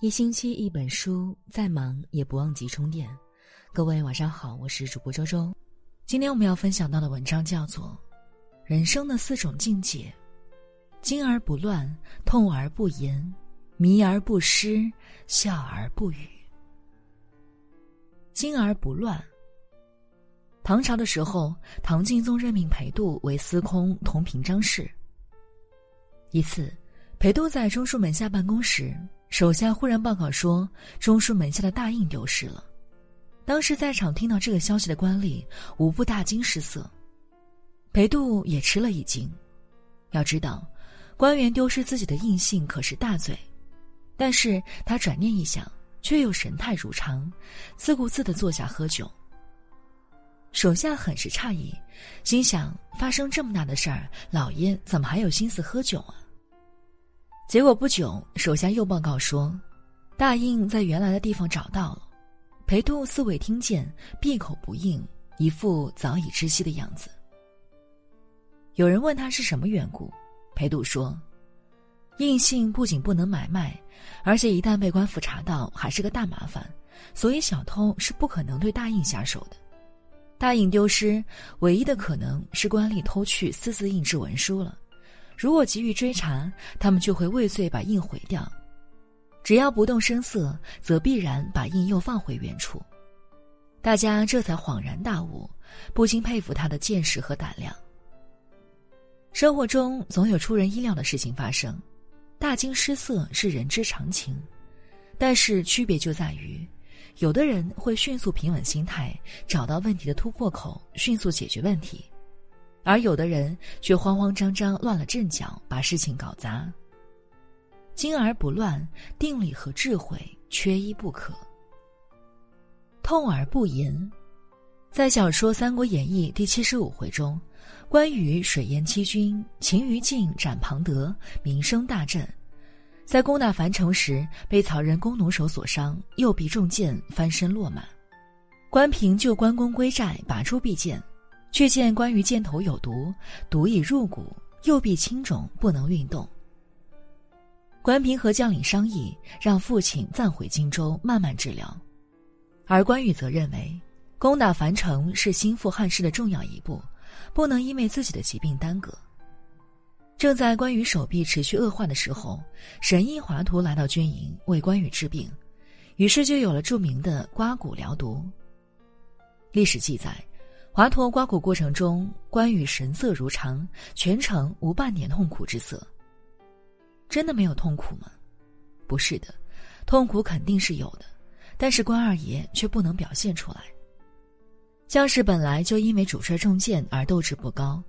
一星期一本书，再忙也不忘记充电。各位晚上好，我是主播周周。今天我们要分享到的文章叫做《人生的四种境界》：惊而不乱，痛而不言，迷而不失，笑而不语。惊而不乱。唐朝的时候，唐敬宗任命裴度为司空，同平章事。一次，裴度在中书门下办公时。手下忽然报告说，中书门下的大印丢失了。当时在场听到这个消息的官吏无不大惊失色，裴度也吃了一惊。要知道，官员丢失自己的印信可是大罪，但是他转念一想，却又神态如常，自顾自的坐下喝酒。手下很是诧异，心想：发生这么大的事儿，老爷怎么还有心思喝酒啊？结果不久，手下又报告说，大印在原来的地方找到了。裴度似未听见，闭口不应，一副早已知悉的样子。有人问他是什么缘故，裴度说：“印信不仅不能买卖，而且一旦被官府查到，还是个大麻烦，所以小偷是不可能对大印下手的。大印丢失，唯一的可能是官吏偷去私自印制文书了。”如果急于追查，他们就会畏罪把印毁掉；只要不动声色，则必然把印又放回原处。大家这才恍然大悟，不禁佩服他的见识和胆量。生活中总有出人意料的事情发生，大惊失色是人之常情，但是区别就在于，有的人会迅速平稳心态，找到问题的突破口，迅速解决问题。而有的人却慌慌张张、乱了阵脚，把事情搞砸。惊而不乱，定力和智慧缺一不可。痛而不言，在小说《三国演义》第七十五回中，关羽水淹七军，秦于禁斩庞德，名声大振。在攻打樊城时，被曹仁弓弩手所伤，右臂中箭，翻身落马。关平救关公归寨，拔出臂剑。却见关羽箭头有毒，毒已入骨，右臂青肿，不能运动。关平和将领商议，让父亲暂回荆州，慢慢治疗。而关羽则认为，攻打樊城是兴复汉室的重要一步，不能因为自己的疾病耽搁。正在关羽手臂持续恶化的时候，神医华佗来到军营为关羽治病，于是就有了著名的刮骨疗毒。历史记载。华佗刮骨过程中，关羽神色如常，全程无半点痛苦之色。真的没有痛苦吗？不是的，痛苦肯定是有的，但是关二爷却不能表现出来。将士本来就因为主帅中箭而斗志不高，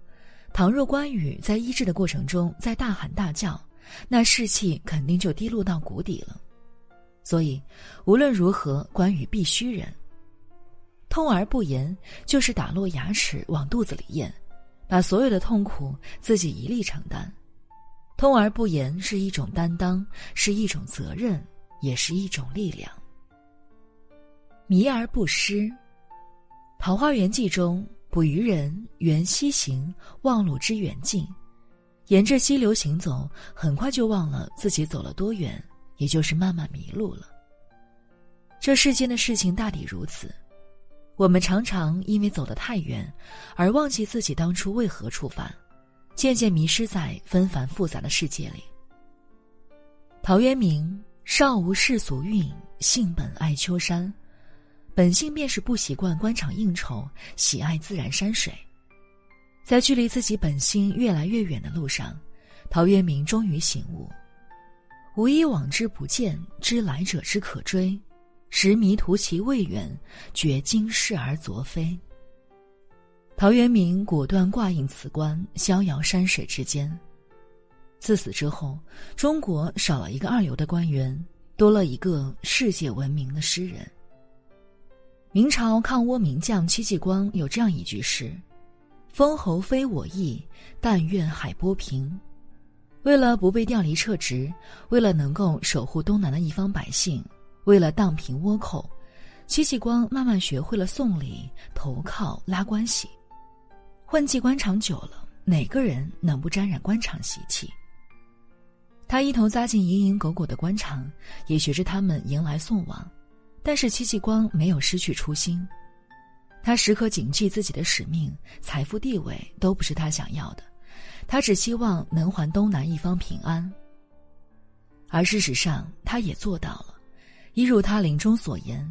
倘若关羽在医治的过程中在大喊大叫，那士气肯定就低落到谷底了。所以，无论如何，关羽必须忍。痛而不言，就是打落牙齿往肚子里咽，把所有的痛苦自己一力承担。痛而不言是一种担当，是一种责任，也是一种力量。迷而不失，《桃花源记》中，捕鱼人缘西行，忘路之远近，沿着溪流行走，很快就忘了自己走了多远，也就是慢慢迷路了。这世间的事情大抵如此。我们常常因为走得太远，而忘记自己当初为何出发，渐渐迷失在纷繁复杂的世界里。陶渊明少无世俗韵，性本爱丘山，本性便是不习惯官场应酬，喜爱自然山水。在距离自己本心越来越远的路上，陶渊明终于醒悟：无以往之不谏，知来者之可追。时迷途其未远，觉今是而昨非。陶渊明果断挂印辞官，逍遥山水之间。自此之后，中国少了一个二流的官员，多了一个世界闻名的诗人。明朝抗倭名将戚继光有这样一句诗：“封侯非我意，但愿海波平。”为了不被调离撤职，为了能够守护东南的一方百姓。为了荡平倭寇，戚继光慢慢学会了送礼、投靠、拉关系。混迹官场久了，哪个人能不沾染官场习气？他一头扎进蝇营狗苟的官场，也学着他们迎来送往，但是戚继光没有失去初心。他时刻谨记自己的使命，财富地位都不是他想要的，他只希望能还东南一方平安。而事实上，他也做到了，一如他临终所言：“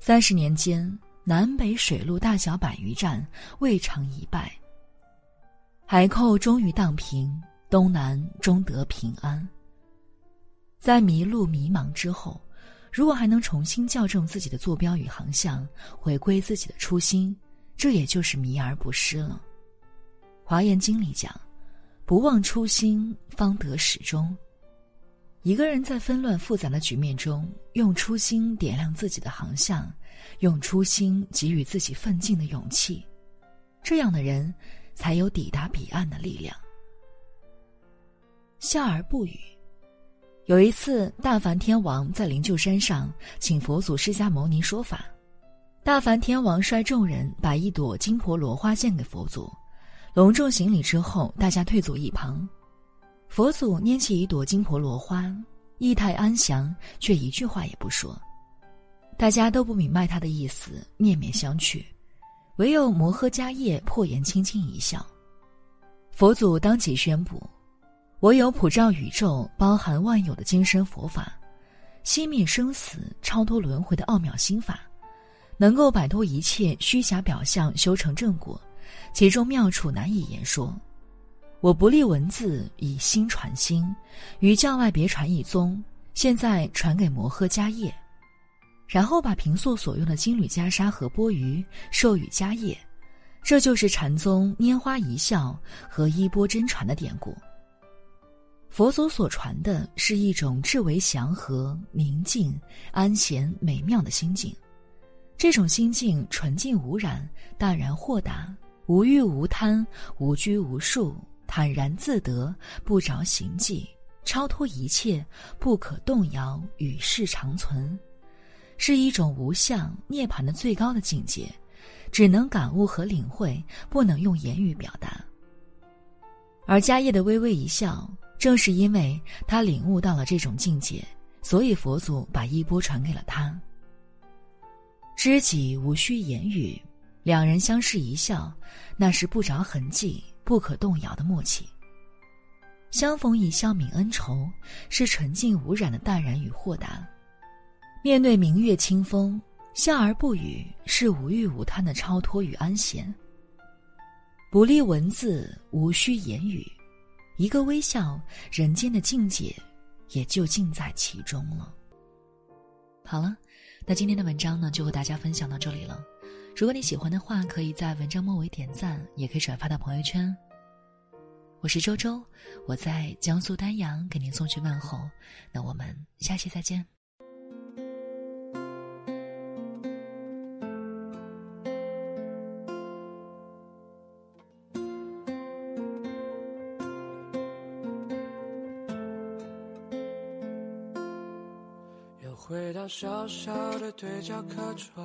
三十年间，南北水陆大小百余战，未尝一败。海寇终于荡平，东南终得平安。”在迷路迷茫之后。如果还能重新校正自己的坐标与航向，回归自己的初心，这也就是迷而不失了。华严经里讲：“不忘初心，方得始终。”一个人在纷乱复杂的局面中，用初心点亮自己的航向，用初心给予自己奋进的勇气，这样的人才有抵达彼岸的力量。笑而不语。有一次，大梵天王在灵鹫山上请佛祖释迦牟尼说法。大梵天王率众人把一朵金婆罗花献给佛祖，隆重行礼之后，大家退坐一旁。佛祖拈起一朵金婆罗花，意态安详，却一句话也不说。大家都不明白他的意思，面面相觑，唯有摩诃迦叶破颜轻轻一笑。佛祖当即宣布。我有普照宇宙、包含万有的精神佛法，熄灭生死、超脱轮回的奥妙心法，能够摆脱一切虚假表象，修成正果，其中妙处难以言说。我不立文字，以心传心，于教外别传一宗，现在传给摩诃迦叶，然后把平素所用的金缕袈裟和钵盂授予迦叶，这就是禅宗拈花一笑和衣钵真传的典故。佛祖所传的是一种至为祥和、宁静、安闲、美妙的心境。这种心境纯净无染、淡然豁达、无欲无贪、无拘无束、坦然自得、不着形迹、超脱一切、不可动摇、与世长存，是一种无相涅槃的最高的境界，只能感悟和领会，不能用言语表达。而迦叶的微微一笑。正是因为他领悟到了这种境界，所以佛祖把衣钵传给了他。知己无需言语，两人相视一笑，那是不着痕迹、不可动摇的默契。相逢一笑泯恩仇，是纯净无染的淡然与豁达。面对明月清风，笑而不语，是无欲无贪的超脱与安闲。不立文字，无需言语。一个微笑，人间的境界也就尽在其中了。好了，那今天的文章呢，就和大家分享到这里了。如果你喜欢的话，可以在文章末尾点赞，也可以转发到朋友圈。我是周周，我在江苏丹阳给您送去问候。那我们下期再见。又回到小小的对角课桌，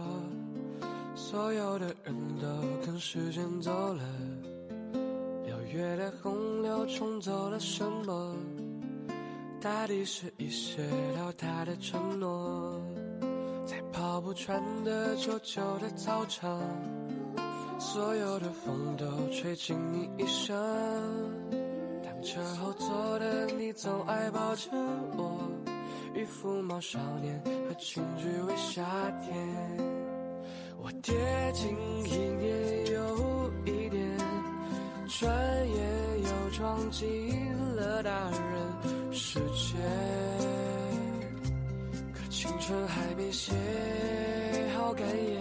所有的人都跟时间走了。六月的洪流冲走了什么？大抵是一些老大的承诺。在跑不穿的旧旧的操场，所有的风都吹进你衣裳。当车后座的你总爱抱着我。与浮毛少年和轻举为夏天，我跌进一年又一年，转眼又撞进了大人世界。可青春还没写好感言，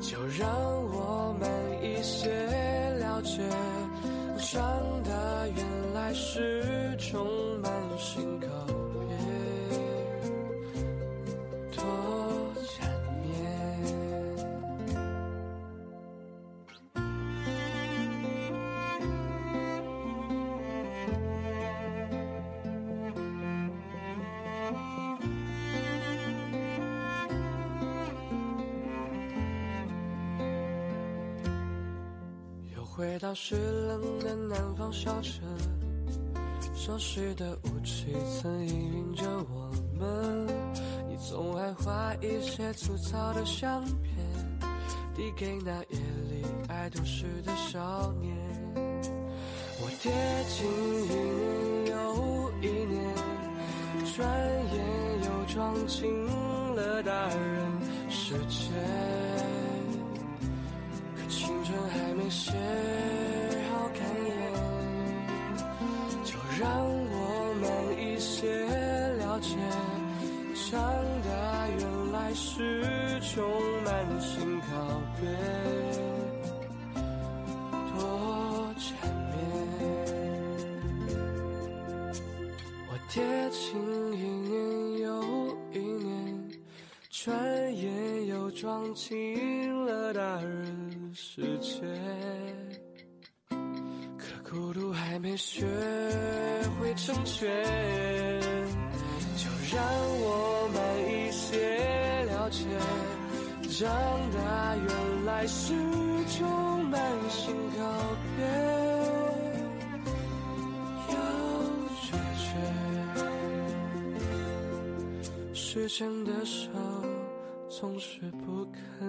就让我们一些了解，长大原来是回到湿冷的南方小城，熟悉的雾气曾氤氲着我们，你总爱画一些粗糙的相片，递给那夜里爱都市的少年。我跌进一年又一年，转眼又撞进了大人世界。还没写好感言，就让我慢一些了解，长大原来是充满心告别，多缠绵。我跌进一年又一年，转眼又撞进学会成全，就让我慢一些了解，长大原来是种满心告别，要决绝。时间的手总是不肯